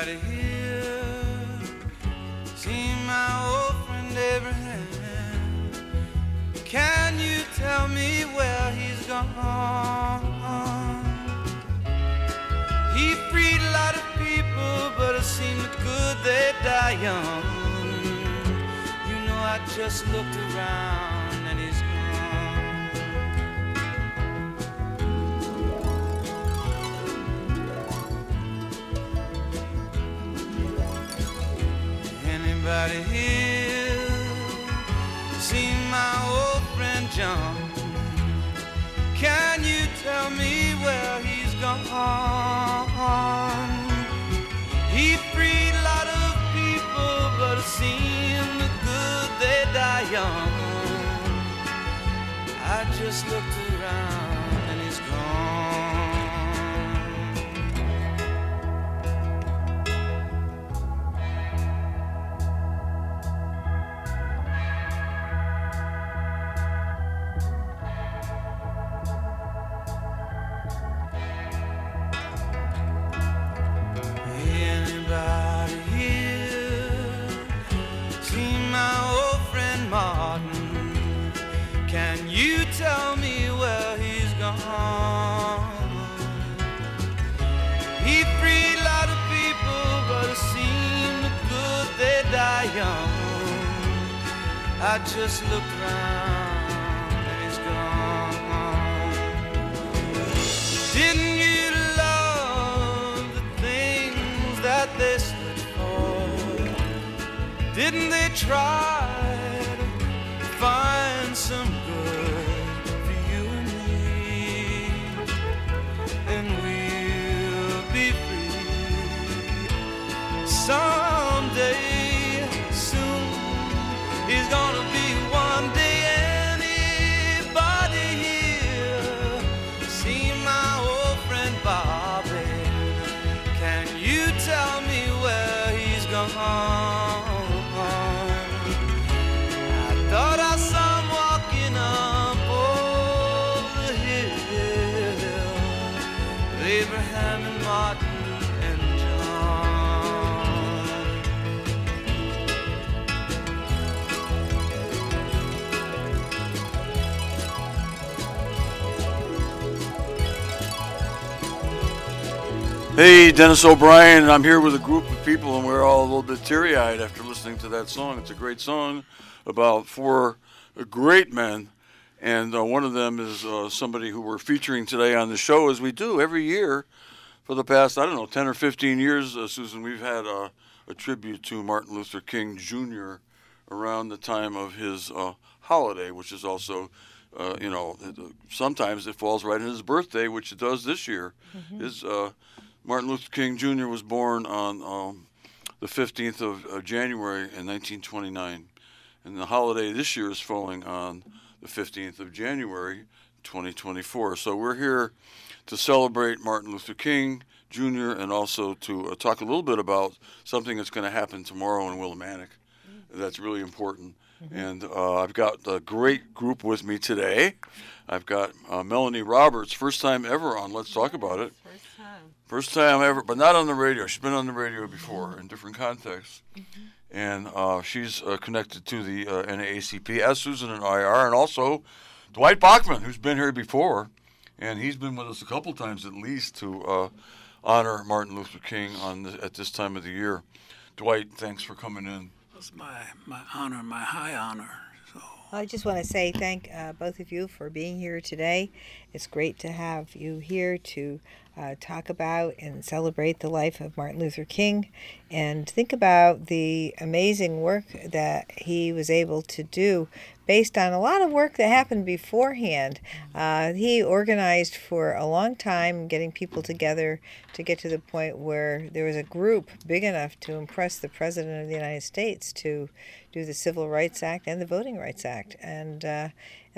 Anybody here seen my old friend Abraham? Can you tell me where he's gone? He freed a lot of people, but it seemed good they die young. You know, I just looked around tell me where he's gone? He freed a lot of people, but it seemed good they die young. I just looked I just looked around and he's gone. Didn't you love the things that they stood for? Didn't they try Abraham and Martin and John. Hey, Dennis O'Brien, I'm here with a group of people, and we're all a little bit teary eyed after listening to that song. It's a great song about four great men, and uh, one of them is uh, somebody who we're featuring today on the show, as we do every year for the past, I don't know, 10 or 15 years, uh, Susan. We've had uh, a tribute to Martin Luther King Jr. around the time of his uh, holiday, which is also. Uh, you know, sometimes it falls right in his birthday, which it does this year. His uh, Martin Luther King Jr. was born on um, the 15th of, of January in 1929, and the holiday this year is falling on the 15th of January 2024. So we're here to celebrate Martin Luther King Jr. and also to uh, talk a little bit about something that's going to happen tomorrow in Willimantic. That's really important. And uh, I've got a great group with me today. I've got uh, Melanie Roberts, first time ever on Let's Talk About It. First time. First time ever, but not on the radio. She's been on the radio before in different contexts. And uh, she's uh, connected to the uh, NAACP, as Susan and I are, and also Dwight Bachman, who's been here before. And he's been with us a couple times at least to uh, honor Martin Luther King on the, at this time of the year. Dwight, thanks for coming in. It's my, my honor, my high honor. So I just want to say thank uh, both of you for being here today. It's great to have you here to uh, talk about and celebrate the life of Martin Luther King and think about the amazing work that he was able to do based on a lot of work that happened beforehand. Uh, he organized for a long time, getting people together to get to the point where there was a group big enough to impress the President of the United States to do the Civil Rights Act and the Voting Rights Act. And, uh,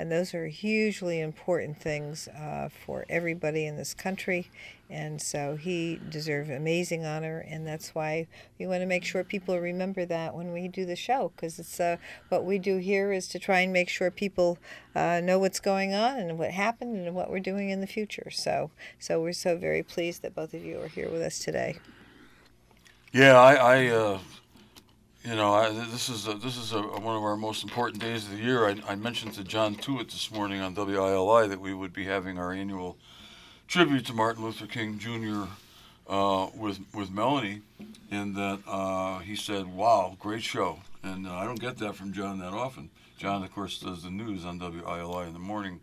and those are hugely important things uh, for everybody in this country. And so he deserved amazing honor, and that's why we want to make sure people remember that when we do the show, because it's uh, what we do here is to try and make sure people uh, know what's going on and what happened and what we're doing in the future. So, so we're so very pleased that both of you are here with us today. Yeah, I, I uh, you know, I, this is a, this is a, one of our most important days of the year. I, I mentioned to John Tewitt this morning on WILI that we would be having our annual tribute to Martin Luther King Jr. Uh, with with Melanie, and that uh, he said, "Wow, great show." And uh, I don't get that from John that often. John, of course, does the news on WILI in the morning,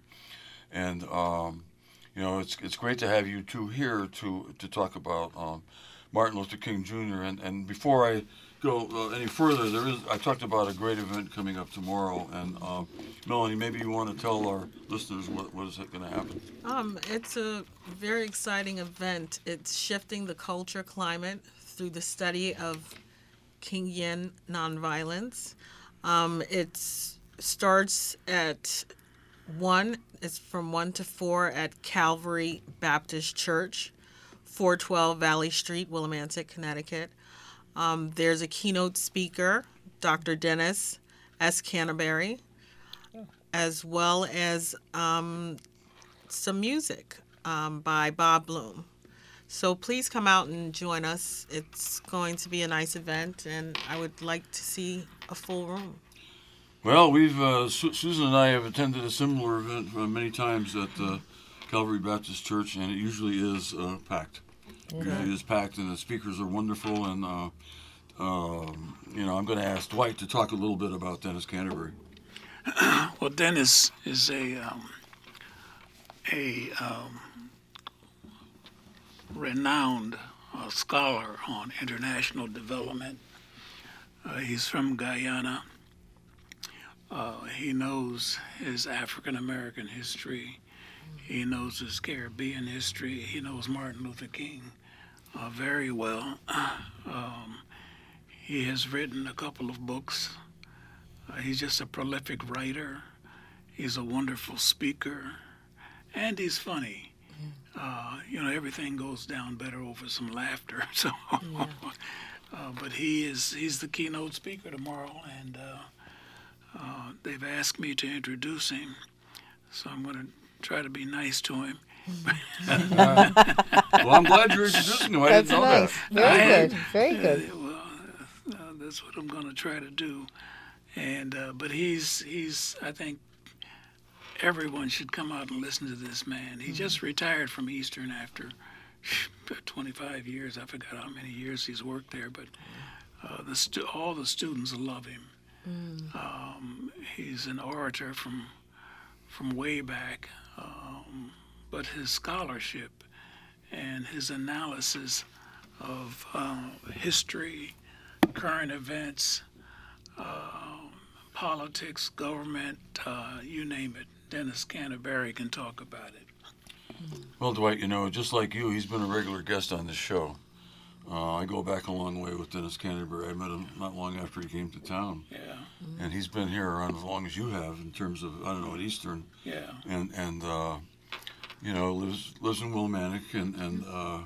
and um, you know, it's it's great to have you two here to to talk about um, Martin Luther King Jr. And and before I go uh, any further, there is I talked about a great event coming up tomorrow, and uh, Melanie, maybe you want to tell our listeners what what is going to happen. Um, it's a very exciting event. It's shifting the culture climate through the study of Kingian nonviolence. Um, it starts at one. It's from one to four at Calvary Baptist Church, 412 Valley Street, Willimantic, Connecticut. Um, there's a keynote speaker, Dr. Dennis S. Canterbury, as well as um, some music um, by Bob Bloom. So please come out and join us. It's going to be a nice event, and I would like to see a full room. Well, we've uh, Su- Susan and I have attended a similar event uh, many times at uh, Calvary Baptist Church, and it usually is uh, packed. Usually is packed, and the speakers are wonderful. And uh, um, you know, I'm going to ask Dwight to talk a little bit about Dennis Canterbury. Well, Dennis is a um, a um, renowned uh, scholar on international development. Uh, he's from Guyana. Uh, he knows his African American history. He knows his Caribbean history. He knows Martin Luther King uh, very well. Um, he has written a couple of books. Uh, he's just a prolific writer. He's a wonderful speaker, and he's funny. Uh, you know, everything goes down better over some laughter. So, uh, but he is he's the keynote speaker tomorrow, and uh, uh, they've asked me to introduce him. So I'm going to try to be nice to him. Well, I'm glad you're introducing him. I That's didn't know nice. that. Very I- good. Very good. Uh, well, uh, that's what I'm going to try to do. And uh, but he's he's I think everyone should come out and listen to this man. He just retired from Eastern after 25 years. I forgot how many years he's worked there, but uh, the stu- all the students love him. Um, he's an orator from from way back, um, but his scholarship and his analysis of uh, history, current events, uh, politics, government, uh, you name it. Dennis Canterbury can talk about it. Well, Dwight, you know, just like you, he's been a regular guest on this show. Uh, I go back a long way with Dennis Canterbury. I met him not long after he came to town, Yeah, and he's been here around as long as you have in terms of I don't know at Eastern, yeah, and and uh, you know lives lives in Willimantic, and and uh,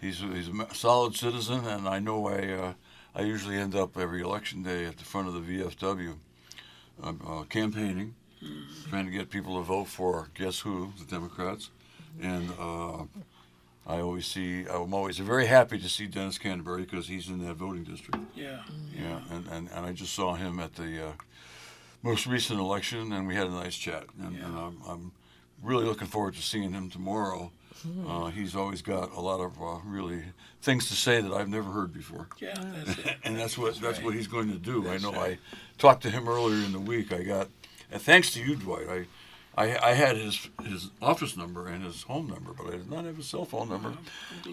he's a, he's a solid citizen, and I know I uh, I usually end up every election day at the front of the VFW, uh, uh, campaigning, trying to get people to vote for guess who, the Democrats, and. I always see. I'm always very happy to see Dennis Canterbury because he's in that voting district. yeah. Yeah, and, and, and I just saw him at the uh, most recent election, and we had a nice chat. And, and I'm, I'm really looking forward to seeing him tomorrow. Uh, he's always got a lot of uh, really things to say that I've never heard before, Yeah, that's it. and that's what that's, right. what he's going to do. I know. right. I talked to him earlier in the week. I got, and thanks to you, Dwight. I. I, I had his his office number and his home number, but I did not have his cell phone number.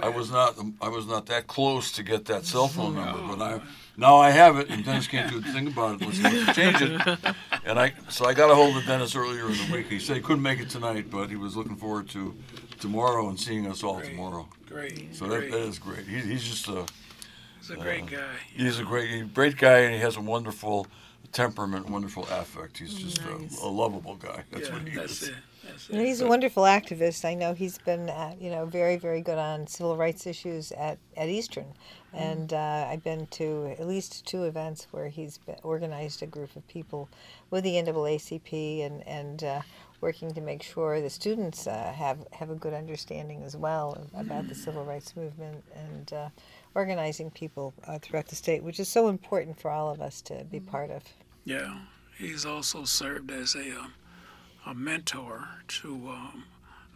I was not I was not that close to get that cell phone number, but I now I have it, and Dennis can't do a thing about it. Let's, let's change it. And I so I got a hold of Dennis earlier in the week. He said he couldn't make it tonight, but he was looking forward to tomorrow and seeing us all Great. tomorrow. Great, So that, that is great. He, he's just a He's a great uh, guy. he's a great great guy, and he has a wonderful temperament, wonderful affect. He's just Nice. a, a lovable guy. That's yeah, what he that's is. it. That's And he's a wonderful activist. I know he's been, uh, you know, very, very good on civil rights issues at, at Eastern. And uh, I've been to at least two events where he's been, organized a group of people with the NAACP and, and uh, working to make sure the students uh, have have a good understanding as well about the civil rights movement and uh, organizing people uh, throughout the state, which is so important for all of us to be part of. Yeah, he's also served as a um, a mentor to um,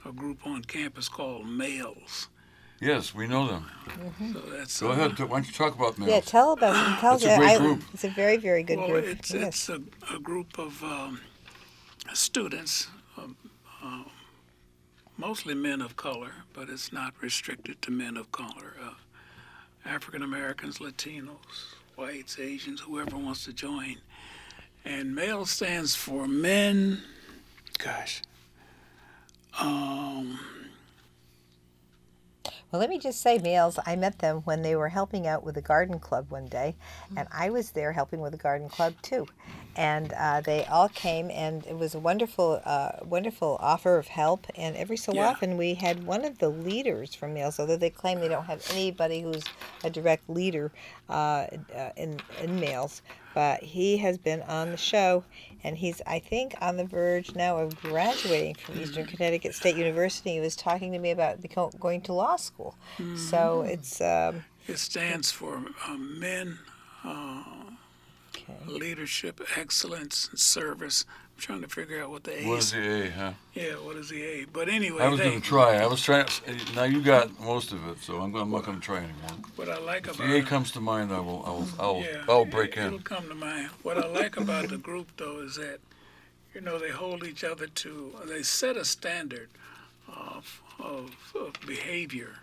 a group on campus called Males. Yes, we know them. So that's Go uh, ahead. Why don't you talk about Males? Yeah, tell about them. tell It's a great I- group. It's a very very good well, group. it's yes. it's a, a group of um, students, um, uh, mostly men of color, but it's not restricted to men of color. Uh, African Americans, Latinos, whites, Asians, whoever wants to join. And male stands for men. Gosh. Um, Well, let me just say, males, I met them when they were helping out with the garden club one day, and I was there helping with the garden club too. And uh, they all came, and it was a wonderful, uh, wonderful offer of help. And every so Yeah. often, we had one of the leaders from males, although they claim they don't have anybody who's a direct leader uh, uh, in in males. But he has been on the show, and he's, I think, on the verge now of graduating from Eastern Connecticut State University. He was talking to me about going to law school. So it's um, it stands for uh, men, uh, okay. leadership, excellence, and service. I'm trying to figure out what the A What is is. the A, huh? Yeah, what is the A? But anyway, I was going to try. I was trying. Now you got most of it, so I'm, I'm not going to try anymore. what I like If about the A comes to mind, I will. I will. I will. yeah, I'll break it, It'll in. come to mind. What I like about the group, though, is that you know they hold each other to. They set a standard of of, of behavior.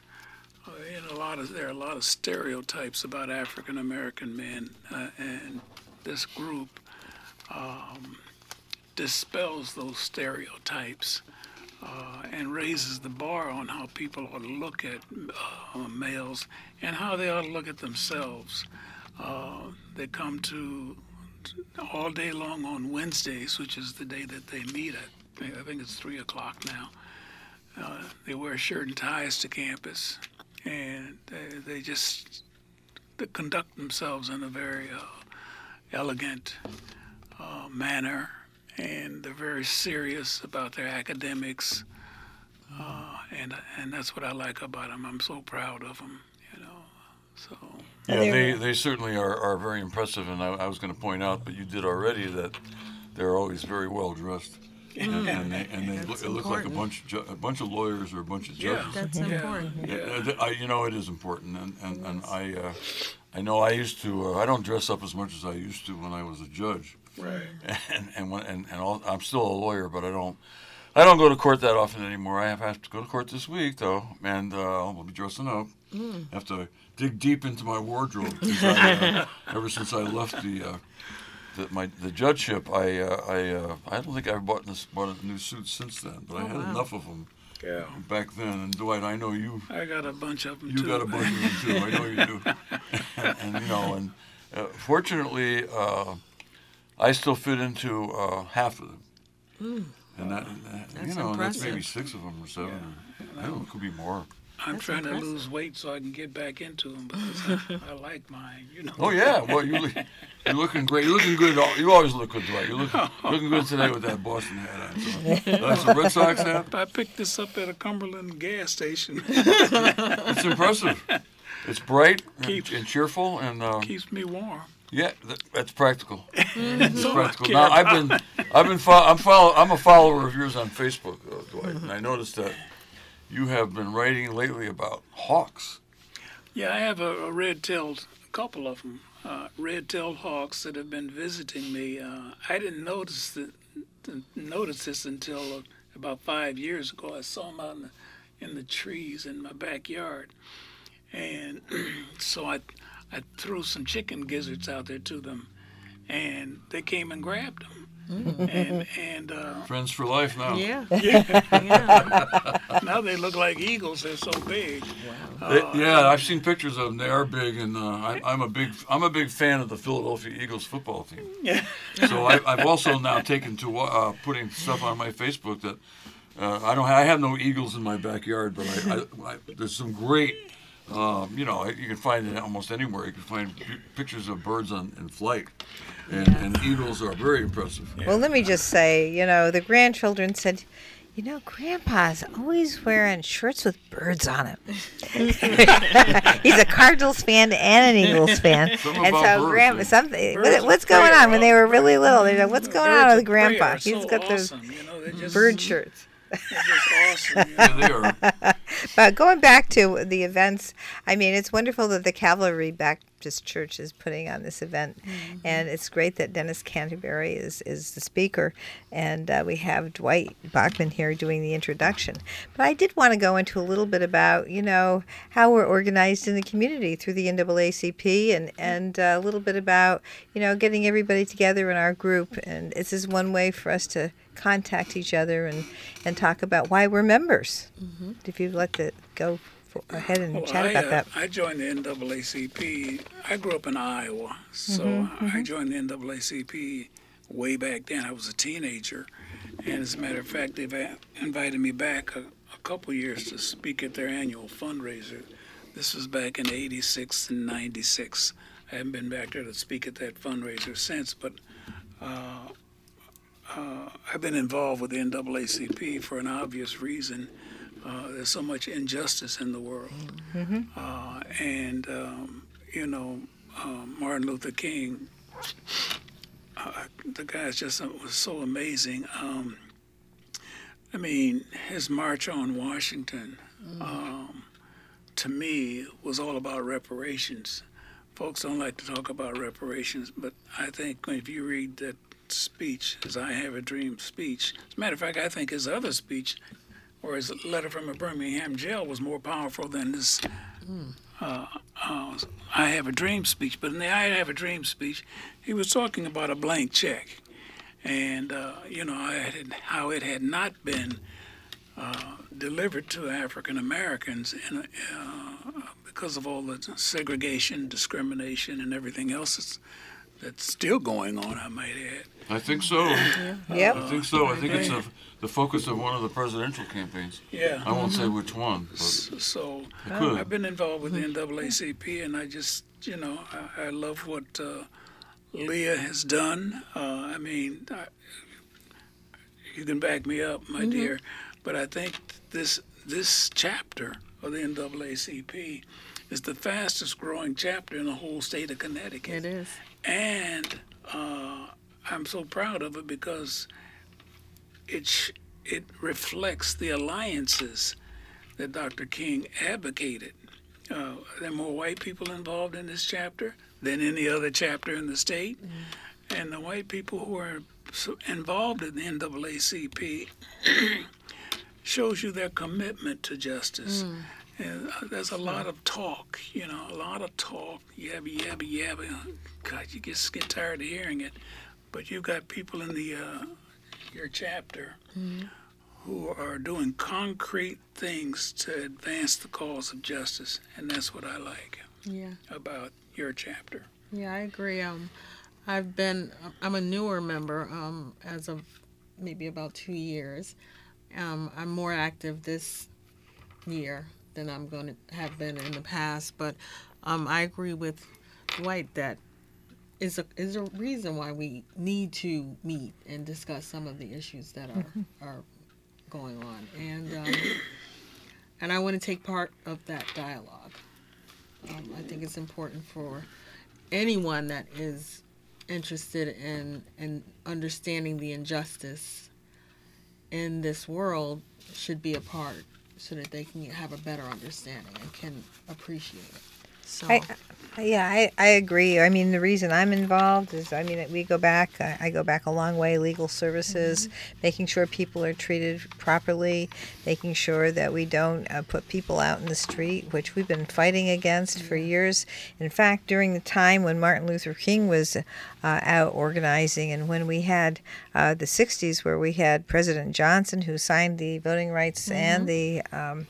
Uh, in a lot of there are a lot of stereotypes about African American men, uh, and this group um, dispels those stereotypes. Uh, and raises the bar on how people ought to look at uh, males and how they ought to look at themselves. Uh, they come to all day long on Wednesdays, which is the day that they meet at. I think it's three o'clock now. Uh, they wear shirt and ties to campus, and they, they just conduct themselves in a very uh, elegant uh, manner, and they're very serious about their academics, uh, and and that's what I like about them. I'm so proud of them, you know. So. Yeah, They they, certainly are, are very impressive, and I, I was going to point out, but you did already that they're always very well dressed, and, and they, and they look, it looks like a bunch of ju- a bunch of lawyers or a bunch of judges. Yeah. judges. That's important. Yeah, Yeah. I, you know, it is important, and and, and I, uh, I know I used to. Uh, I don't dress up as much as I used to when I was a judge, Right. and and when, and, and all, I'm still a lawyer, but I don't. I don't go to court that often anymore. I have, have to go to court this week though, and uh, I'll be dressing up. I have to dig deep into my wardrobe. I, uh, ever since I left the, uh, the my the judgeship, I uh, I uh, I don't think I've bought this bought a new suit since then. But I Oh, had wow. enough of them Yeah. back then. And Dwight, I know you I got a bunch of them you too. got a bunch of them too. I know you do. and, and, you know, and uh, fortunately, uh, I still fit into uh, half of them. And that, and that- you know, and that's maybe six of them or seven. Or, I don't know, it could be more. I'm That's trying impressive. to lose weight so I can get back into them because I, I like mine. You know. Oh yeah, well you look, you're looking great. You're looking good. You always look good, Dwight. You're looking, looking good today with that Boston hat on. So. That's a Red Sox hat. I picked this up at a Cumberland gas station. It's impressive. It's bright and, Keeps- and cheerful, and uh, Keeps me warm. Yeah, that, that's practical. Mm-hmm. That's practical. Now I've been, I've been, fo- I'm follow, I'm a follower of yours on Facebook, uh, Dwight, and I noticed that you have been writing lately about hawks. Yeah, I have a, a red-tailed, a couple of them, uh, red-tailed hawks that have been visiting me. Uh, I didn't notice that, notice this until about five years ago. I saw them out in the, in the trees in my backyard, and so I, I threw some chicken gizzards out there to them, and they came and grabbed them. And and uh, Friends for life now. Yeah. yeah, Yeah. now they look like eagles. They're so big. They- yeah, I've seen pictures of them. They are big, and uh, I, I'm a big, I'm a big fan of the Philadelphia Eagles football team. Yeah. So I, I've also now taken to uh, putting stuff on my Facebook that uh, I don't, I have no eagles in my backyard, but I, I, I, there's some great Um, you know, you can find it almost anywhere. You can find p- pictures of birds on in flight, and, and eagles are very impressive. Well, let me just say, you know, the grandchildren said, you know, Grandpa's always wearing shirts with birds on them. He's a Cardinals fan and an Eagles fan, Something and about so birds, Grandpa, eh? something. Birds what- of what's going prey on? When they were really little, they're like, "What's going on with Grandpa? are He's so got those awesome, you know, just, bird shirts." Just awesome. Yeah. But going back to the events, I mean, it's wonderful that the Calvary Baptist Church is putting on this event, and it's great that Dennis Canterbury is, is the speaker, and uh, we have Dwight Bachman here doing the introduction. But I did want to go into a little bit about, you know, how we're organized in the community through the NAACP, and and uh, a little bit about, you know, getting everybody together in our group, and this is one way for us to contact each other and and talk about why we're members. If you'd like to go ahead and Well, chat I, about uh, that. I joined the NAACP. I grew up in Iowa, so Mm-hmm, I joined the NAACP way back then. I was a teenager, and as a matter of fact, they've a- invited me back a, a couple years to speak at their annual fundraiser. This was back in '86 and '96. I haven't been back there to speak at that fundraiser since, but uh, uh, I've been involved with the NAACP for an obvious reason. Uh, there's so much injustice in the world. Uh, and, um, you know, um, Martin Luther King, uh, the guy's just uh, was so amazing. Um, I mean, his march on Washington, um, to me, was all about reparations. Folks don't like to talk about reparations, but I think if you read that speech, his I Have a Dream speech, as a matter of fact, I think his other speech, or his letter from a Birmingham jail, was more powerful than this uh, uh, I Have a Dream speech. But in the I Have a Dream speech, he was talking about a blank check and, uh, you know, had, how it had not been uh, delivered to African Americans in uh, because of all the segregation, discrimination, and everything else that's, that's still going on, I might add. I think so. Yep. I think so. I think it's the, the focus of one of the presidential campaigns. Yeah. I won't say which one, but So it could. I've been involved with the NAACP, and I just, you know, I, I love what uh, Leah has done. Uh, I mean, I, you can back me up, my dear, but I think this this chapter of the NAACP is the fastest growing chapter in the whole state of Connecticut It is. And uh, I'm so proud of it because it sh- it reflects the alliances that Dr. King advocated. Uh, there are more white people involved in this chapter than any other chapter in the state, and the white people who are involved in the NAACP shows you their commitment to justice. And uh, there's a lot of talk, you know, a lot of talk, yabba, yabba, yabba. God, you just get tired of hearing it. But you've got people in the uh, your chapter who are doing concrete things to advance the cause of justice, and that's what I like Yeah. about your chapter. Yeah, I agree. Um, I've been, I'm a newer member um, as of maybe about two years. Um, I'm more active this year than I'm going to have been in the past, but um, I agree with Dwight that is a is a reason why we need to meet and discuss some of the issues that are are going on, and um, and I want to take part of that dialogue. Um, I think it's important for anyone that is interested in in understanding the injustice in this world should be a part so that they can have a better understanding and can appreciate it. So I, yeah, I, I agree. I mean, the reason I'm involved is, I mean, we go back, I, I go back a long way, legal services, making sure people are treated properly, making sure that we don't uh, put people out in the street, which we've been fighting against for years. In fact, during the time when Martin Luther King was uh, out organizing and when we had uh, the 60s where we had President Johnson who signed the Voting Rights and the um,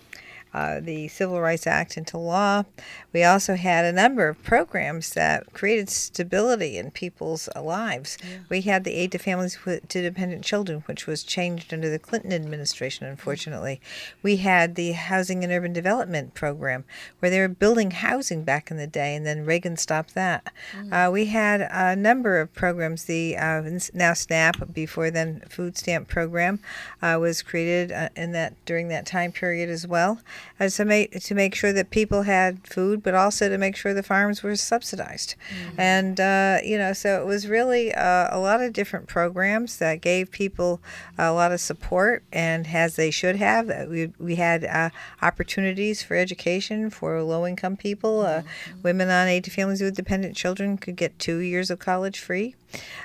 uh, the Civil Rights Act into law. We also had a number of programs that created stability in people's lives. We had the Aid to Families with, to Dependent Children, which was changed under the Clinton administration, unfortunately. We had the Housing and Urban Development Program, where they were building housing back in the day, and then Reagan stopped that. Uh, we had a number of programs. The uh, now SNAP, before then food stamp program, uh, was created uh, in that during that time period as well, uh, to make to make sure that people had food, but also to make sure the farms were subsidized. And uh, you know, so it was really uh, a lot of different programs that gave people a lot of support, and as they should have. We we had uh, opportunities for education for low income people. Uh, women on aid to families with dependent children could get two years of college free.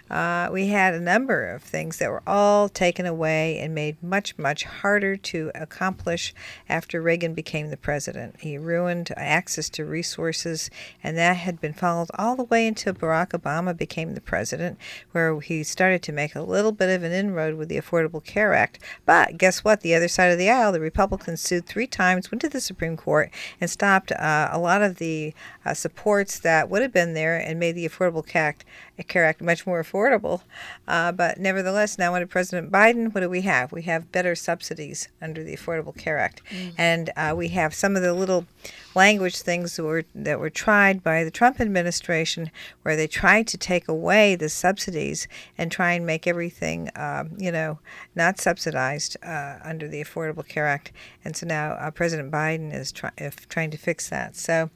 Uh, we had a number of things that were all taken away and made much, much harder to accomplish after Reagan became the president. He ruined access to resources, and that had been followed all the way until Barack Obama became the president, where he started to make a little bit of an inroad with the Affordable Care Act. But guess what? The other side of the aisle, the Republicans sued three times, went to the Supreme Court, and stopped uh, a lot of the uh, supports that would have been there and made the Affordable Care Act, Care Act much more affordable. Uh, but nevertheless, now under President Biden, what do we have? We have better subsidies under the Affordable Care Act, and uh, we have some of the little language things that were that were tried by the Trump administration, where they tried to take away the subsidies and try and make everything, um, you know, not subsidized uh, under the Affordable Care Act. And so now uh, President Biden is try- if trying to fix that. So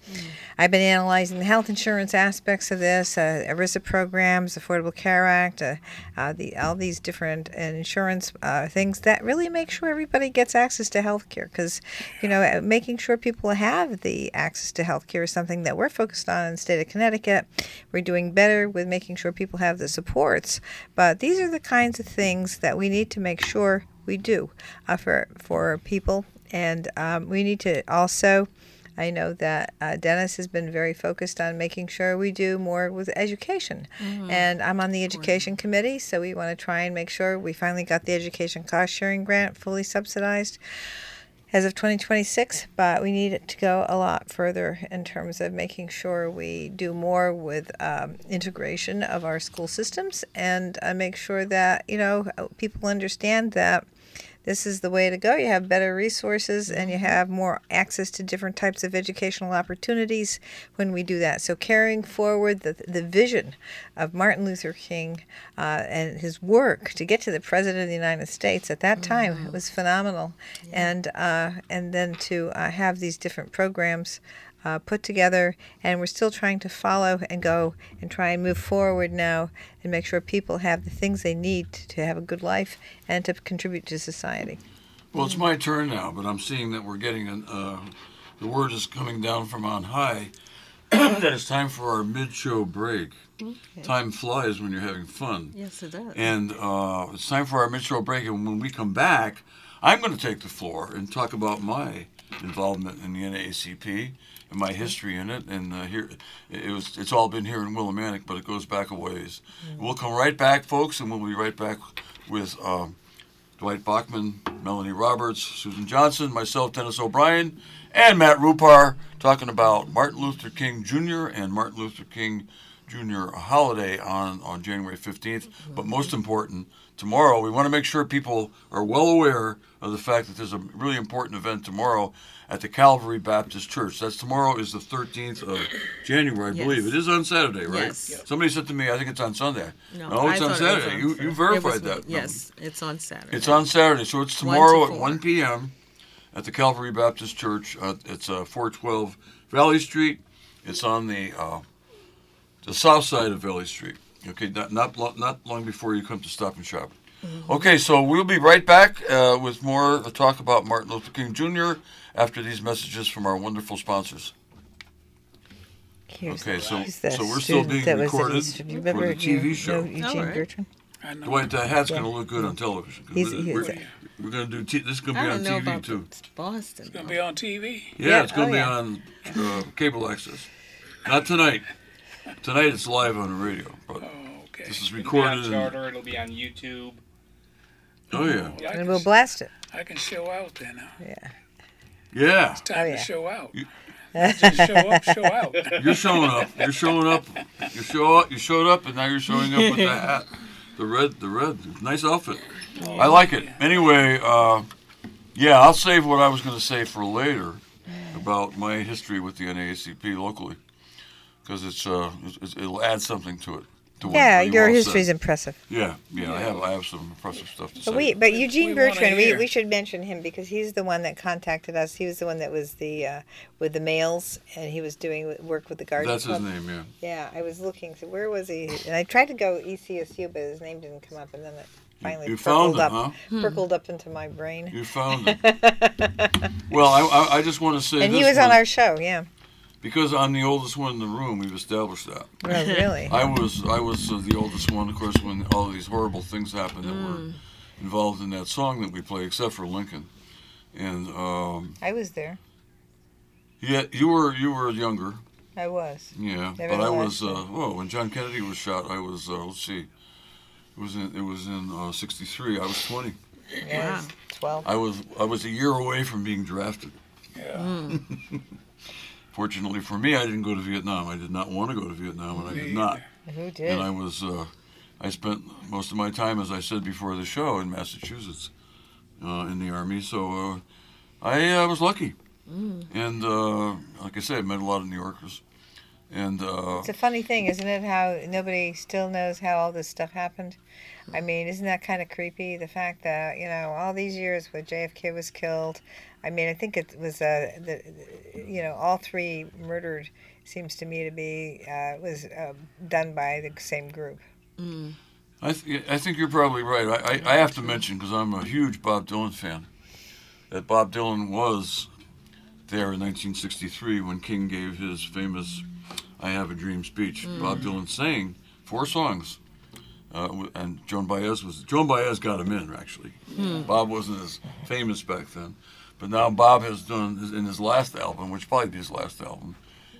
I've been analyzing the health insurance aspects of this, uh, ERISA programs, Affordable Care Act, uh, uh, the all these different uh, insurance uh, things that really make sure everybody gets access to health care. Because, you know, uh, making sure people have the access to health care is something that we're focused on in the state of Connecticut. We're doing better with making sure people have the supports. But these are the kinds of things that we need to make sure we do uh, for, for people. And um, we need to also I know that uh, Dennis has been very focused on making sure we do more with education. And I'm on the education committee, so we want to try and make sure we finally got the education cost sharing grant fully subsidized as of 2026, but we need to go a lot further in terms of making sure we do more with um, integration of our school systems and uh, make sure that, you know, people understand that this is the way to go. You have better resources and you have more access to different types of educational opportunities when we do that. So, carrying forward the, the vision of Martin Luther King uh, and his work to get to the President of the United States at that time it was phenomenal. And, uh, and then to uh, have these different programs uh, put together, and we're still trying to follow and go and try and move forward now and make sure people have the things they need to have a good life and to contribute to society. Well, it's my turn now, but I'm seeing that we're getting an, uh, the word is coming down from on high that it's time for our mid-show break. Time flies when you're having fun. Yes, it does. And uh, it's time for our mid-show break, and when we come back, I'm going to take the floor and talk about my involvement in the NAACP and my history in it. And uh, here, it was it's all been here in Willimantic, but it goes back a ways. We'll come right back, folks, and we'll be right back with um, Dwight Bachman, Melanie Roberts, Susan Johnson, myself, Dennis O'Brien, and Matt Rupar talking about Martin Luther King Jr. and Martin Luther King Jr. holiday on, on January 15th. But most important, tomorrow, we want to make sure people are well aware of the fact that there's a really important event tomorrow at the Calvary Baptist Church. That's tomorrow is the 13th of January, I Yes. believe. It is on Saturday, right? Yes. Yeah. Somebody said to me, I think it's on Sunday. no, No, it's I on thought it Saturday. on You, you verified was- that. No. Yes, it's on Saturday. It's on Saturday, so it's One tomorrow to at 1 p.m. at the Calvary Baptist Church. Uh, it's uh, 412 Valley Street. It's on the uh, the south side of Valley Street. Okay, not not, not long before you come to Stop and Shop. Mm-hmm. Okay, so we'll be right back uh, with more uh, talk about Martin Luther King Jr. after these messages from our wonderful sponsors. Here's Okay, so so we're still student being that was at recorded for remember the TV you show. know Eugene All right. Gertrude? I know. Dwight, that hat's Yeah. going to look good on television. He's- we're, he's we're, a- we're going to do. T- this is going to be on TV too. Boston. It's gonna be on TV. Yeah, Yeah, it's going to oh, be yeah. on uh, cable access. Not tonight. Tonight it's live on the radio. But Oh, okay. this is It'll be recorded. on and- Charter. It'll be on YouTube. Oh yeah. Yeah, And can, we'll blast it. I can show out there now. Yeah. Yeah, It's Time Oh, to show out. Just show up, show out. you're showing up. You're showing up. You show up. You showed up, and now you're showing up with the hat, the red, the red. Nice outfit. I like it. Anyway, uh, yeah, I'll save what I was going to say for later about my history with the NAACP locally, because it's uh, it's, it'll add something to it. To what Yeah, you your history is impressive. Yeah, yeah, I have I have some impressive stuff to say. But we, but Eugene we Bertrand, we, we should mention him because he's the one that contacted us. He was the one that was the uh, with the males, and he was doing work with the garden That's his name, yeah. Yeah, I was looking. So where was he? And I tried to go ECSU, but his name didn't come up, and then it finally You found percoled it, up, huh? percoled up into my brain. You found him. well, I, I, I just want to say And this he was on our show. Yeah. Because I'm the oldest one in the room. We've established that. Oh, really? I was I was uh, the oldest one, of course, when all these horrible things happened that were involved in that song that we play, except for Lincoln. And um, I was there. yeah, you were you were younger, I was. yeah. But I was uh, oh, when John Kennedy was shot, I was uh, let's see, it was in it was in uh, '63. I was 20. Yeah, I was Wow. Twelve. I was I was a year away from being drafted. Yeah. Fortunately for me, I didn't go to Vietnam. I did not want to go to Vietnam, and I did not. Who did? And I was, uh, I spent most of my time, as I said before the show, in Massachusetts, uh, in the army. So uh, I uh, was lucky, and uh, like I said, I met a lot of New Yorkers, and uh, It's a funny thing, isn't it? How nobody still knows how all this stuff happened. I mean, isn't that kind of creepy? The fact that you know all these years when JFK was killed. I mean, I think it was uh, the, you know, all three murdered. Seems to me to be uh, was uh, done by the same group. I, th- I think you're probably right. I, I, I have to mention because I'm a huge Bob Dylan fan. That Bob Dylan was there in 1963 when King gave his famous "I Have a Dream" speech. Bob Dylan sang four songs, uh, and Joan Baez was Joan Baez got him in actually. Bob wasn't as famous back then, but now Bob has done in his last album, which probably be his last album.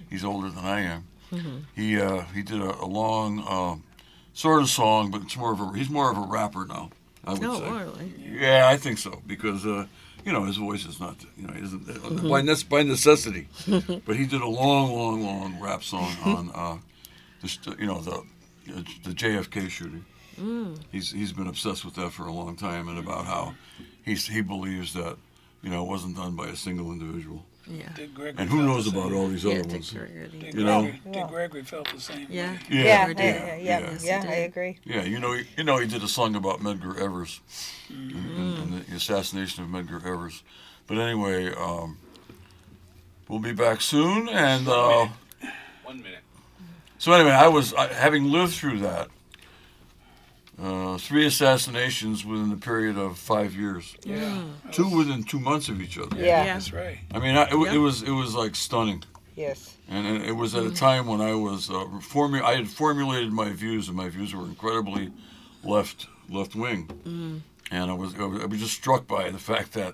He's older than I am. He uh, he did a, a long. Uh, sort of song, but it's more of a he's more of a rapper now. I would Oh, say. really? Yeah, I think so because uh, you know his voice is not you know he isn't uh, by, ne- by necessity, but he did a long, long, long rap song on uh, the you know the the JFK shooting. He's he's been obsessed with that for a long time and about how he's he believes that you know it wasn't done by a single individual. Yeah. Dick Gregory And who felt knows the about same. all these Yeah, other Dick ones? Gregory. Dick you know? Gregory, Yeah. Dick Gregory felt the same. Yeah. way. Yeah, Yeah, we yeah, did. yeah, yeah, yeah. Yeah, I agree. Yeah, you know, you know, he did a song about Medgar Evers and, and, and the assassination of Medgar Evers. But anyway, um, we'll be back soon, and uh, One minute. so anyway, I was I, having lived through that. Uh, three assassinations within the period of five years. Yeah. Two within two months of each other. Yeah. Yeah. That's right. I mean, I, it, Yep. it was it was like stunning. Yes. And it it was at a time when I was uh, formu- I had formulated my views, and my views were incredibly left left wing. And I was I was I was just struck by the fact that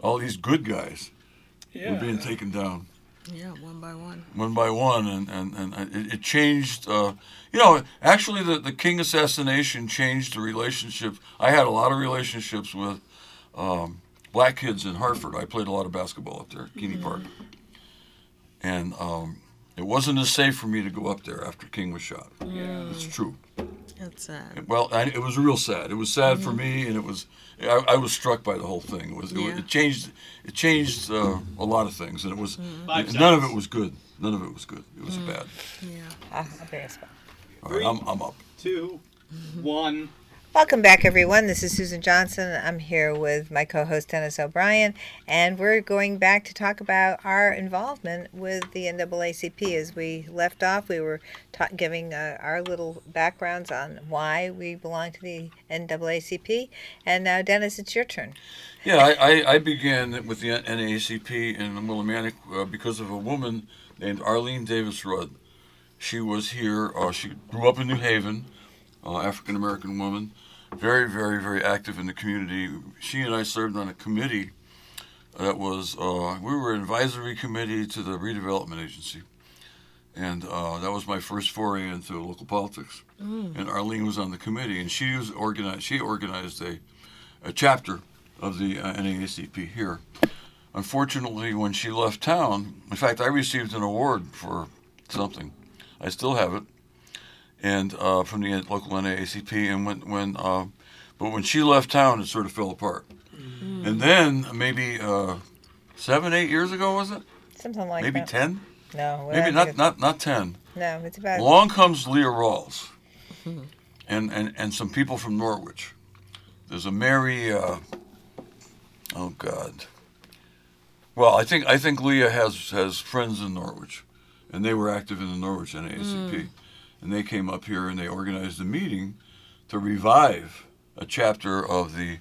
all these good guys Yeah. were being taken down Yeah, one by one. one by one, and and, and it, it changed. Uh, you know, actually, the the King assassination changed the relationship. I had a lot of relationships with um, black kids in Hartford. I played a lot of basketball up there at Keeney Park, and um, it wasn't as safe for me to go up there after King was shot. Yeah. It's true. That's sad. Well, I, it was real sad. It was sad for me, and it was. I, I was struck by the whole thing. It was. It, Yeah. it changed. It changed uh, a lot of things, and it was. Five none of it was good. None of it was good. It was bad. Yeah. Ah, I'll bring us back. All right, I'm, I'm up. Two, one. Welcome back, everyone. This is Susan Johnson. I'm here with my co host, Dennis O'Brien, and we're going back to talk about our involvement with the NAACP. As we left off, we were ta- giving uh, our little backgrounds on why we belong to the NAACP. And now, Dennis, it's your turn. Yeah, I, I, I began with the NAACP in Willimantic uh, because of a woman named Arlene Davis Rudd. She was here. Uh, she grew up in New Haven, uh, African American woman, very, very, very active in the community. She and I served on a committee that was uh, we were an advisory committee to the redevelopment agency, and uh, that was my first foray into local politics. And Arlene was on the committee, and she was organized. She organized a a chapter of the uh, NAACP here. unfortunately, when she left town, in fact, I received an award for something. I still have it, and uh, from the local NAACP. And when when uh, but when she left town, it sort of fell apart. And then maybe uh, seven, eight years ago, was it? Something like that. maybe that. ten? No, Maybe not not not ten. No, it's about. Along comes Leah Rawls, and, and and some people from Norwich. There's a Mary. Uh, oh God. Well, I think I think Leah has has friends in Norwich, and they were active in the Norwich NAACP, and they came up here and they organized a meeting to revive a chapter of the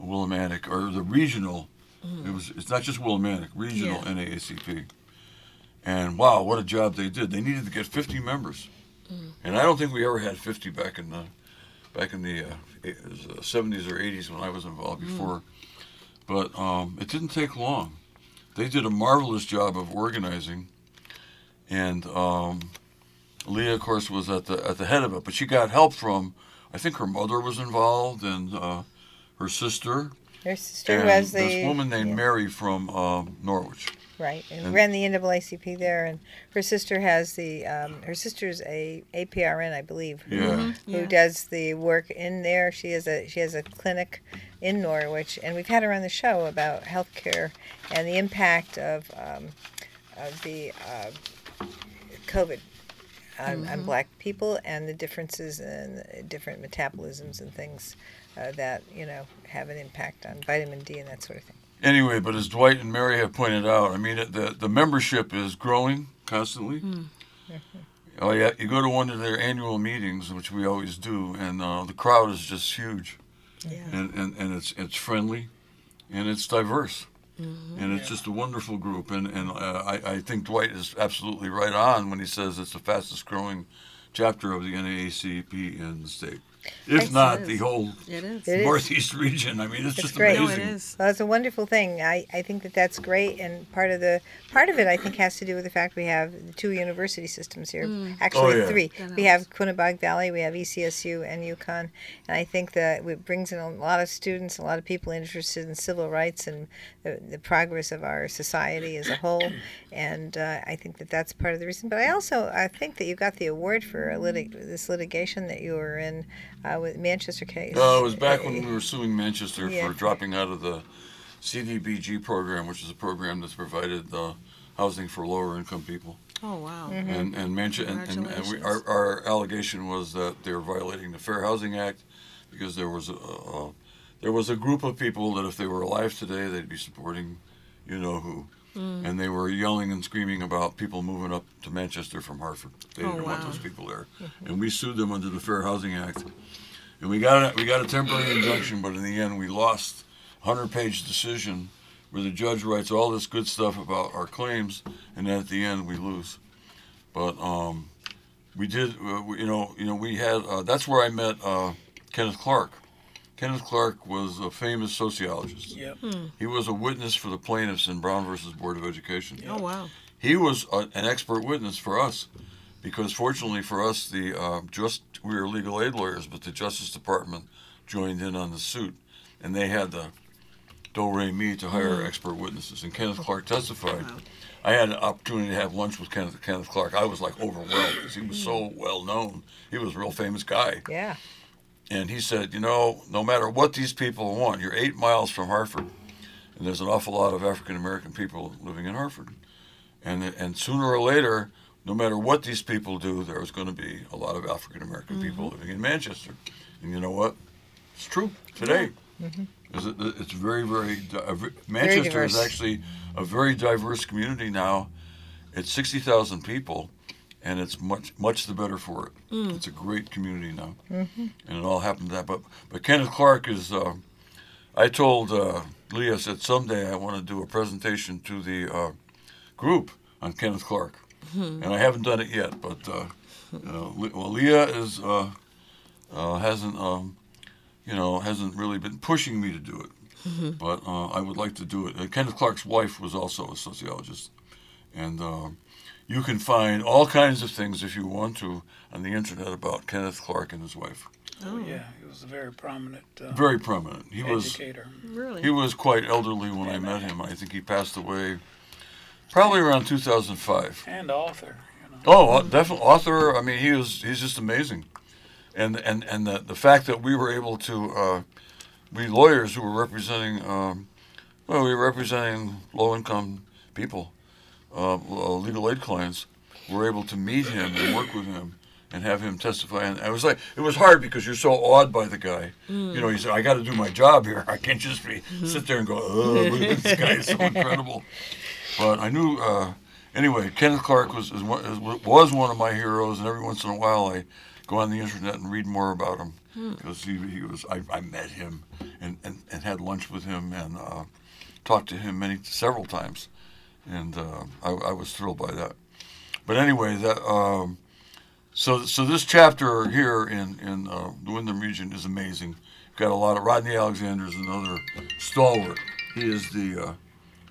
Willimantic or the regional. It was it's not just Willimantic, regional Yeah. NAACP. And wow, what a job they did! They needed to get 50 members, and I don't think we ever had 50 back in the back in the uh, eight- it was, uh, 70s or 80s when I was involved before. But um, it didn't take long. They did a marvelous job of organizing, and um, Leah, of course, was at the at the head of it. But she got help from, I think her mother was involved and uh, her sister Her sister and was the this woman named yeah, Mary from um, Norwich. right, and, and- ran the NAACP there, and her sister has the um, her sister's a APRN, I believe. who- Yeah. Who Yeah. does the work in there? She has a she has a clinic in Norwich, and we've had her on the show about healthcare and the impact of um, of the uh, COVID on, on Black people and the differences in different metabolisms and things uh, that you know have an impact on vitamin D and that sort of thing. Anyway, but as Dwight and Mary have pointed out, I mean, the the membership is growing constantly. Oh yeah, you go to one of their annual meetings, which we always do, and uh, the crowd is just huge, Yeah. and, and, and it's it's friendly, and it's diverse, and it's just a wonderful group. And and uh, I I think Dwight is absolutely right on when he says it's the fastest growing chapter of the NAACP in the state, if Yes, not the whole It is. It is. northeast region. I mean, it's, It's just great. No, amazing. it is. Well, it's a wonderful thing. I, I think that that's great, and part of the part of it I think has to do with the fact we have two university systems here. Actually, Oh, yeah. three. That We have Quinebaug Valley, we have ECSU, and UConn, and I think that it brings in a lot of students, a lot of people interested in civil rights and the, the progress of our society as a whole. And uh, I think that that's part of the reason. But I also I think that you got the award for a litig- this litigation that you were in uh, with Manchester case. Uh, it was back when we were suing Manchester Yeah. for dropping out of the CDBG program, which is a program that's provided uh, housing for lower income people. Oh wow. Mm-hmm. And and, Manche- and, and, and we, our, our allegation was that they were violating the Fair Housing Act because there was a, a there was a group of people that if they were alive today they'd be supporting, you know who. Mm. And they were yelling and screaming about people moving up to Manchester from Hartford. They Oh, didn't want wow. those people there, and we sued them under the Fair Housing Act. And we got a, we got a temporary injunction, but in the end, we lost a hundred-page decision where the judge writes all this good stuff about our claims, and then at the end, we lose. But um, we did, uh, we, you know, you know, we had. Uh, that's where I met uh, Kenneth Clark. Kenneth Clark was a famous sociologist. Yep. Hmm. He was a witness for the plaintiffs in Brown versus Board of Education Oh wow. he was a, an expert witness for us because fortunately for us the uh, just we were legal aid lawyers but the justice department joined in on the suit and they had the do re mi to hire hmm. expert witnesses and kenneth clark testified Wow. i had an opportunity to have lunch with kenneth, kenneth clark i was like overwhelmed because he was so hmm. well known he was a real famous guy Yeah. And he said, you know, no matter what these people want, you're eight miles from Hartford, and there's an awful lot of African American people living in Hartford, and and sooner or later, no matter what these people do, there's going to be a lot of African American mm-hmm. people living in Manchester, and you know what? It's true today. Mm-hmm. Is it- It's very, very. di- a ve- Manchester is actually a very diverse community now. It's sixty thousand people, and it's much, much the better for it. It's a great community now and it all happened that. But but Kenneth Clark is. Uh, I told uh, Leah I said someday I want to do a presentation to the uh, group on Kenneth Clark, and I haven't done it yet. But uh, uh, Le- well, Leah is uh, uh, hasn't um, you know hasn't really been pushing me to do it, but uh, I would like to do it. Uh, Kenneth Clark's wife was also a sociologist, and. You can find all kinds of things if you want to on the internet about Kenneth Clark and his wife. Oh, Yeah, he was a very prominent uh, Very prominent. He was educator. really? he was quite elderly when I met him. I think he passed away probably around 2005. and author. You know. Oh, definitely author. I mean, he was he's just amazing, and and and the the fact that we were able to, uh, we lawyers who were representing, um, well, we were representing low income people, uh, uh, legal aid clients, were able to meet him and work with him. And have him testify, and I was like, it was hard because you're so awed by the guy. You know, he said, "I got to do my job here. I can't just be sit there and go, oh, look at this guy is so incredible." But I knew uh, anyway. Kenneth Clark was is one, is, was one of my heroes, and every once in a while I go on the internet and read more about him because he, he was. I, I met him and, and, and had lunch with him and uh, talked to him many several times, and uh, I, I was thrilled by that. But anyway, that um, so so this chapter here in in uh, the Windham region is amazing. Got a lot of Rodney Alexander is another stalwart. He is the uh,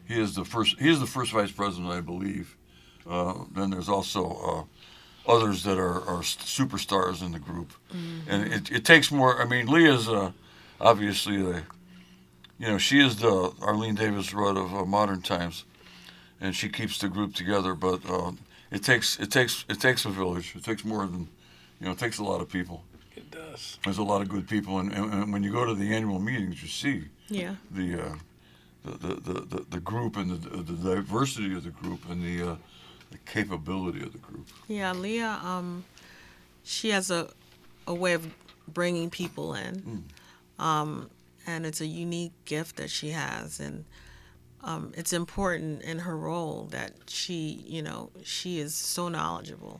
he is the first. He is the first vice president, I believe. Uh, then there's also uh, others that are, are superstars in the group, and it, it takes more. I mean, Leah's uh, obviously the, you know, she is the Arlene Davis Rudd of uh, modern times, and she keeps the group together. But uh, it takes it takes it takes a village. It takes more than, you know, it takes a lot of people. It does. There's a lot of good people, and, and, and when you go to the annual meetings, you see yeah. the uh, the, the, the, the, the group and the, the diversity of the group and the, uh, the capability of the group. Yeah, Leah, um, she has a, a way of bringing people in. Um, and it's a unique gift that she has. And um, it's important in her role that she, you know, she is so knowledgeable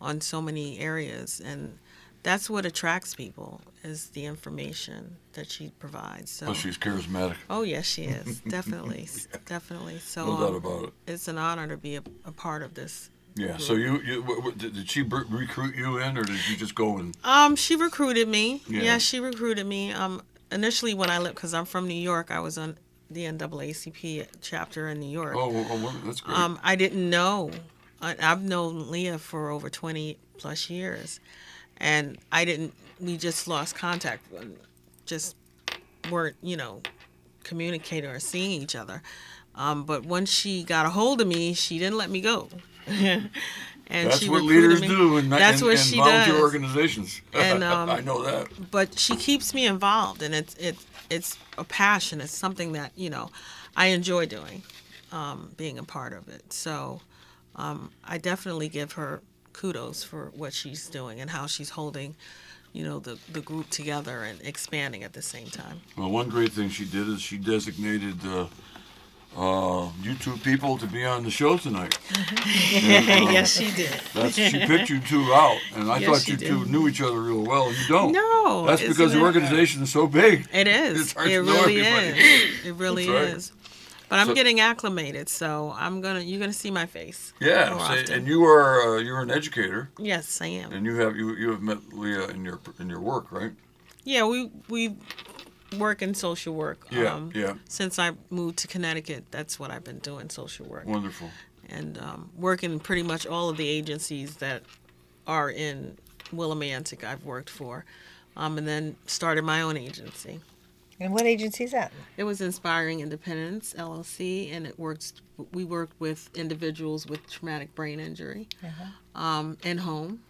on so many areas. And that's what attracts people is the information that she provides. So, Plus, she's charismatic. oh, yes, she is. Definitely. Definitely. So, No doubt um, about it. it's an honor to be a, a part of this Yeah. So you, you w- w- did, she br- recruit you in, or did you just go and? Um, she recruited me. Yeah. Yeah, she recruited me. Um, initially when I lived, because I'm from New York, I was on the NAACP chapter in New York. Oh, well, well, that's great. Um, I didn't know. I, I've known Leah for over 20 plus years, and I didn't. We just lost contact. Just weren't, you know, communicating or seeing each other. Um, but once she got a hold of me, she didn't let me go. and that's what leaders me. do in, That's in, what she volunteer does. organizations. And, um, I know that. but she keeps me involved and it's it's it's a passion it's something that you know i enjoy doing um, being a part of it. So um, i definitely give her kudos for what she's doing and how she's holding you know the, the group together and expanding at the same time. Well, one great thing she did is she designated uh, uh, you two people to be on the show tonight. yes she did That's, she picked you two out, and I Yes, thought you did. two knew each other real well. You don't. no That's because the organization is so big. it is it really is it really right. is but i'm So- getting acclimated so i'm gonna you're gonna see my face Yeah, so- and you are uh, you're an educator, yes i am and you have you you have met Leah in your in your work, right? Yeah, we we work in social work. Yeah, um, yeah. Since I moved to Connecticut, that's what I've been doing, social work, Wonderful. and um, working pretty much all of the agencies that are in Willimantic. I've worked for, um, and then started my own agency. And what agency is that? It was Inspiring Independence LLC, and it works. We worked with individuals with traumatic brain injury, um, in home,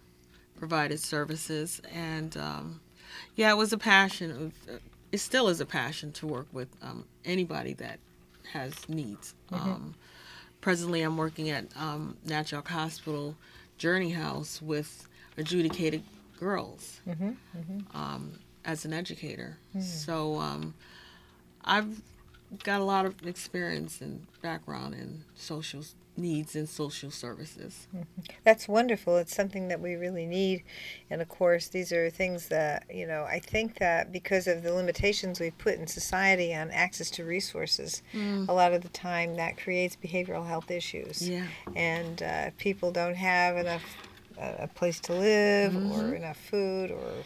provided services, and um, yeah, it was a passion. Of, it still is a passion to work with um, anybody that has needs. Um, presently, I'm working at um, Natchaug Hospital Journey House with adjudicated girls um, as an educator. So um, I've got a lot of experience and background in social needs and social services. That's wonderful. It's something that we really need. And of course, these are things that, you know, I think that because of the limitations we've put in society on access to resources, a lot of the time that creates behavioral health issues. Yeah. And uh, people don't have enough, uh, a place to live or enough food or,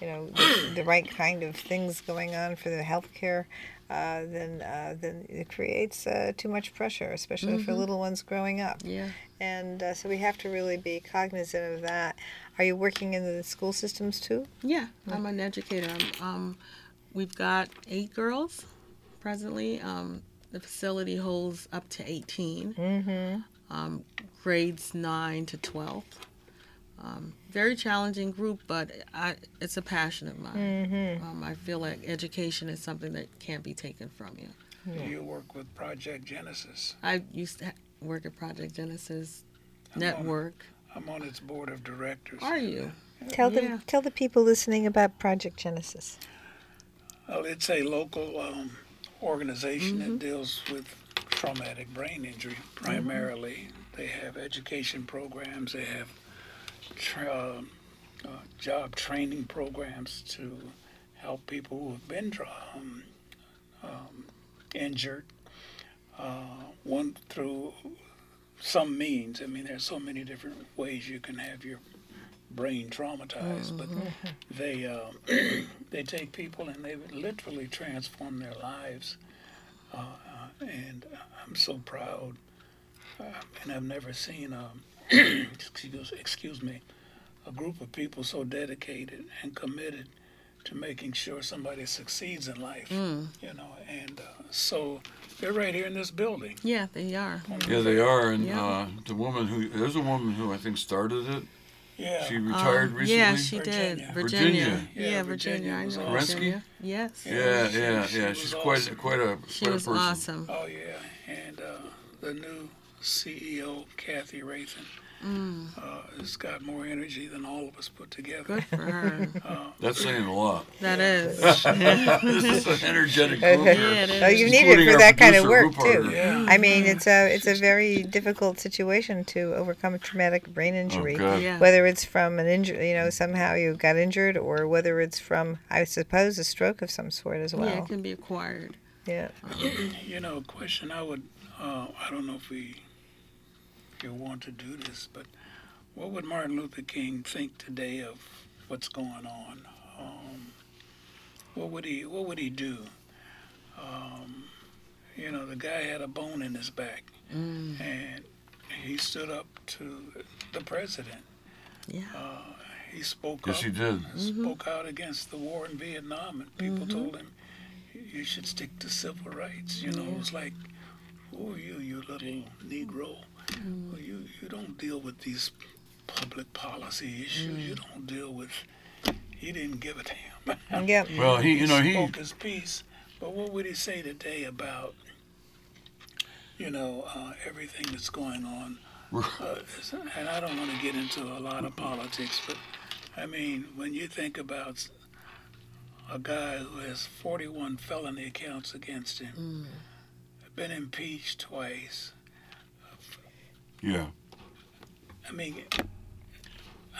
you know, the, the right kind of things going on for the health care, uh, then uh, then it creates uh, too much pressure, especially for little ones growing up. Yeah. And uh, so we have to really be cognizant of that. Are you working in the school systems too? Yeah, I'm an educator. I'm, um, we've got eight girls presently. Um, the facility holds up to 18, Mm-hmm. um, grades 9 to 12. Um, very challenging group, but I, it's a passion of mine. Mm-hmm. Um, I feel like education is something that can't be taken from you. Do you work with Project Genesis? I used to work at Project Genesis I'm on- Network. I'm on its board of directors. Are you? Tell Yeah. the tell the people listening about Project Genesis. Well, it's a local um, organization that deals with traumatic brain injury primarily. They have education programs. They have tra- uh, job training programs to help people who have been um, um, injured. Uh, one through some means. I mean, there's so many different ways you can have your brain traumatized, but they uh, they take people and they literally transform their lives. Uh, uh, and I'm so proud. Uh, and I've never seen a excuse, excuse me a group of people so dedicated and committed to making sure somebody succeeds in life. You know, and uh, so they're right here in this building. Yeah, they are. Yeah, they are. And Yeah. uh, the woman who there's a woman who I think started it. Yeah. She retired Um, recently. Yeah, she Virginia. did. Virginia. Virginia. Yeah, Yeah, Virginia Virginia. I know awesome. Virginia. Yes. Yeah, she- yeah, she yeah. was She's quite awesome. quite a She quite was a person. awesome. Oh yeah, and uh, the new CEO Kathy Rathan Mm. uh, has got more energy than all of us put together. Good for her. That's saying a lot. That is. this is an energetic group. Yeah, it Oh, you need it for that kind of work too. Yeah. I mean, it's a it's a very difficult situation to overcome a traumatic brain Oh injury. God. Yeah. Whether it's from an injury, you know, somehow you got injured, or whether it's from, I suppose, a stroke of some sort as well. Yeah, it can be acquired. Yeah. You know, a question I would, uh, I don't know if we, if you want to do this, but what would Martin Luther King think today of what's going on? Um, what would he, what would he do? Um, you know, the guy had a bone in his back, Mm. and he stood up to the president. Yeah. He spoke Yes, up. he did. spoke out against the war in Vietnam, and people told him, "You should stick to civil rights." You know, it was like, "Who are you, you little Negro? Well, you you don't deal with these public policy issues. You don't deal with." He didn't give a damn. Yeah. Well, he, you know, he, spoke his piece, but what would he say today about, you know, uh, everything that's going on? Uh, and I don't want to get into a lot of politics, but I mean, when you think about a guy who has 41 felony accounts against him, been impeached twice, yeah. I mean,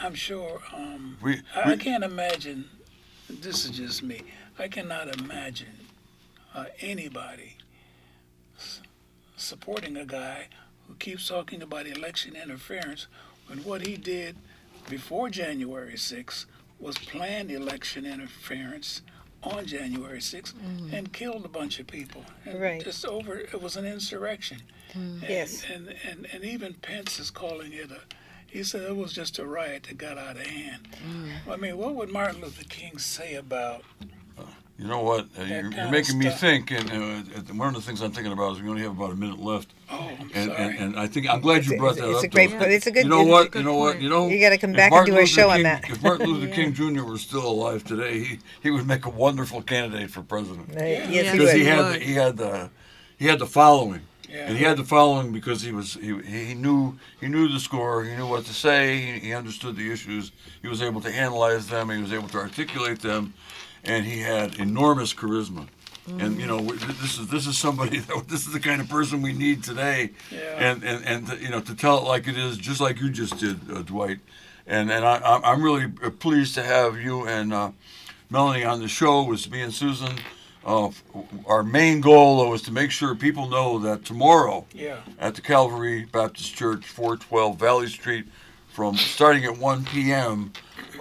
I'm sure. Um, We, I, I can't imagine. This is just me. I cannot imagine uh, anybody s- supporting a guy who keeps talking about election interference when what he did before January 6th was planned election interference on January 6th and killed a bunch of people. And Right. Just over, it was an insurrection. And, Yes. And, and, and even Pence is calling it a, he said it was just a riot that got out of hand. I mean, what would Martin Luther King say about You know what? Uh, you're, you're making me think, and uh, uh, one of the things I'm thinking about is we only have about a minute left, Oh, I'm and, sorry. and, and I think I'm glad you It's a- brought that it's up. a great. though. but It's a good. You know what? You know what? You know. You gotta come back and Martin do a Luther show on that. If Martin Luther King Jr. were still alive today, he, he would make a wonderful candidate for president Uh, yes, Yeah. he because he had the, he had the he had the following. Yeah. And he had the following because he was he, he knew he knew the score, he knew what to say, he, he understood the issues, he was able to analyze them, he was able to articulate them, and he had enormous charisma. And you know this is this is somebody that this is the kind of person we need today, Yeah. and and and to, you know to tell it like it is, just like you just did, uh, Dwight. And and I, I'm- I'm really uh, pleased to have you and uh, Melanie on the show with me and Susan. Uh, our main goal though is to make sure people know that tomorrow yeah. at the Calvary Baptist Church, 412 Valley Street, from starting at 1 p.m.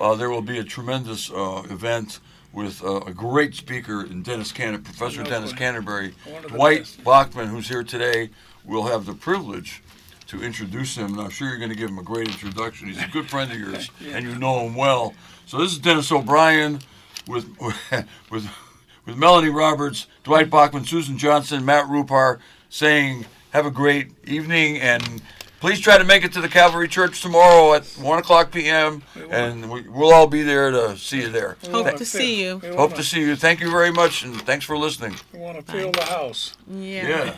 Uh, there will be a tremendous uh, event with uh, a great speaker in Dennis Canter, Professor No Dennis. Canterbury. One of the Dwight best. Bachman, who's here today, will have the privilege to introduce him, and I'm sure you're going to give him a great introduction. He's a good friend of yours, and you know him well. So this is Dennis O'Brien with with with Melanie Roberts, Dwight Bachman, Susan Johnson, Matt Rupar, saying, "Have a great evening and." Please try to make it to the Calvary Church tomorrow at 1 o'clock p.m. and we, we'll all be there to see you there. Hope Th- to see you. Hope wanna- to see you. Thank you very much and thanks for listening. We want to feel the house. Yeah. Yeah.